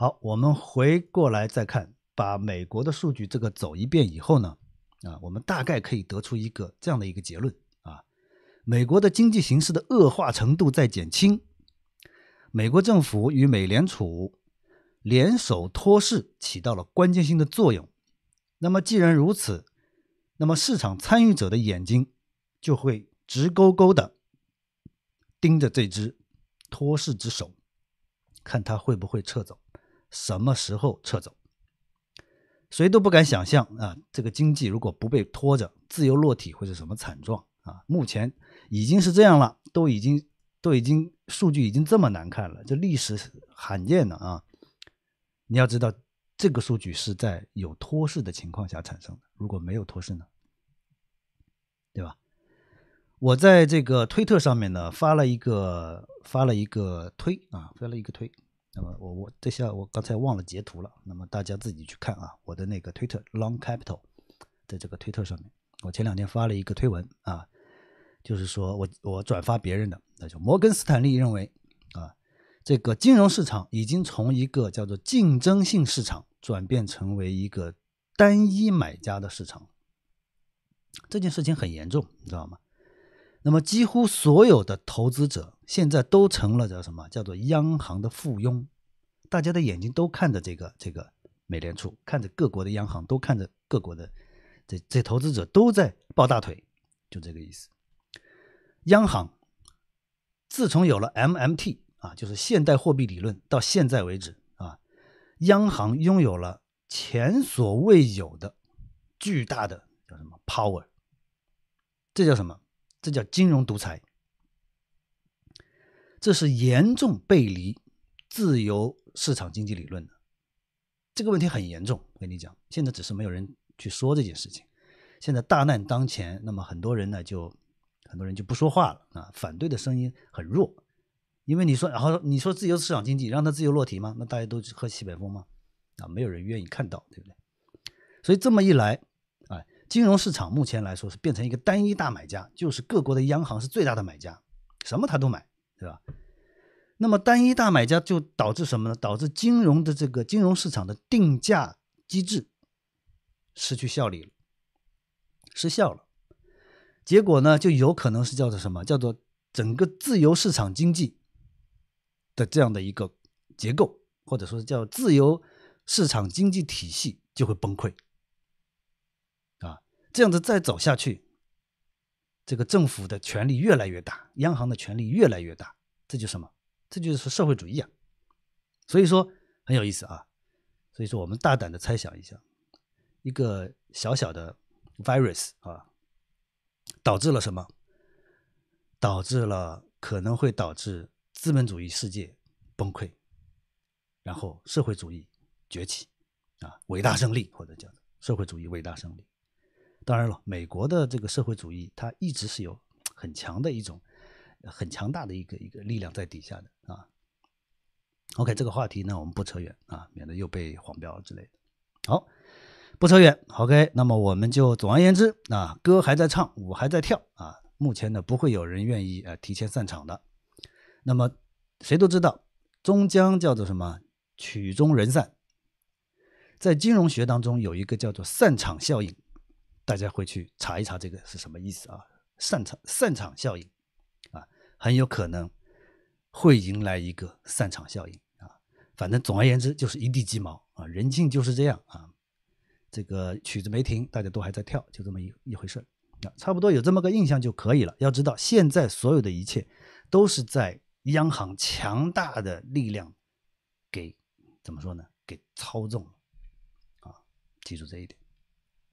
好，我们回过来再看，把美国的数据这个走一遍以后呢，啊，我们大概可以得出一个这样的一个结论啊，美国的经济形势的恶化程度在减轻，美国政府与美联储联手托市起到了关键性的作用。那么既然如此，那么市场参与者的眼睛就会直勾勾的盯着这只托市之手，看他会不会撤走，什么时候撤走。谁都不敢想象啊，这个经济如果不被拖着，自由落体会是什么惨状啊？目前已经是这样了，都已经都已经数据已经这么难看了，这历史罕见的啊！你要知道，这个数据是在有托市的情况下产生的，如果没有托市呢？对吧？我在这个推特上面呢发了一个发了一个推啊，发了一个推。那么我我这下我刚才忘了截图了，那么大家自己去看啊，我的那个推特 Long Capital，在这个推特上面，我前两天发了一个推文啊，就是说我我转发别人的，那就摩根斯坦利认为啊，这个金融市场已经从一个叫做竞争性市场转变成为一个单一买家的市场，这件事情很严重，你知道吗？那么，几乎所有的投资者现在都成了叫什么？叫做央行的附庸。大家的眼睛都看着这个这个美联储，看着各国的央行，都看着各国的这这投资者都在抱大腿，就这个意思。央行自从有了 MMT 啊，就是现代货币理论，到现在为止啊，央行拥有了前所未有的巨大的叫什么 power？这叫什么？这叫金融独裁，这是严重背离自由市场经济理论的。这个问题很严重，我跟你讲，现在只是没有人去说这件事情。现在大难当前，那么很多人呢就很多人就不说话了啊，反对的声音很弱，因为你说然后你说自由市场经济让它自由落体吗？那大家都喝西北风吗？啊，没有人愿意看到，对不对？所以这么一来。金融市场目前来说是变成一个单一大买家，就是各国的央行是最大的买家，什么他都买，那么单一大买家就导致什么呢？导致金融的这个金融市场的定价机制失去效力了，失效了。结果呢，就有可能是叫做什么？叫做整个自由市场经济的这样的一个结构，或者说叫自由市场经济体系就会崩溃。啊这样子再走下去，这个政府的权力越来越大，央行的权力越来越大，这就什么？这就是社会主义啊！所以说很有意思啊！所以说我们大胆的猜想一下，一个小小的 virus 啊，导致了什么？导致了可能会导致资本主义世界崩溃，然后社会主义崛起啊，伟大胜利或者叫社会主义伟大胜利。当然了，美国的这个社会主义，它一直是有很强的一种很强大的一个一个力量在底下的啊。OK，这个话题呢，我们不扯远啊，免得又被黄标之类的。好，不扯远。OK，那么我们就总而言之啊，歌还在唱，舞还在跳啊。目前呢，不会有人愿意呃提前散场的。那么谁都知道，终将叫做什么？曲终人散。在金融学当中，有一个叫做散场效应。大家会去查一查这个是什么意思啊？散场散场效应，很有可能会迎来一个散场效应啊。反正总而言之就是一地鸡毛啊，人性就是这样啊。这个曲子没停，大家都还在跳，就这么一一回事啊。差不多有这么个印象就可以了。要知道，现在所有的一切都是在央行强大的力量给怎么说呢？给操纵啊。记住这一点。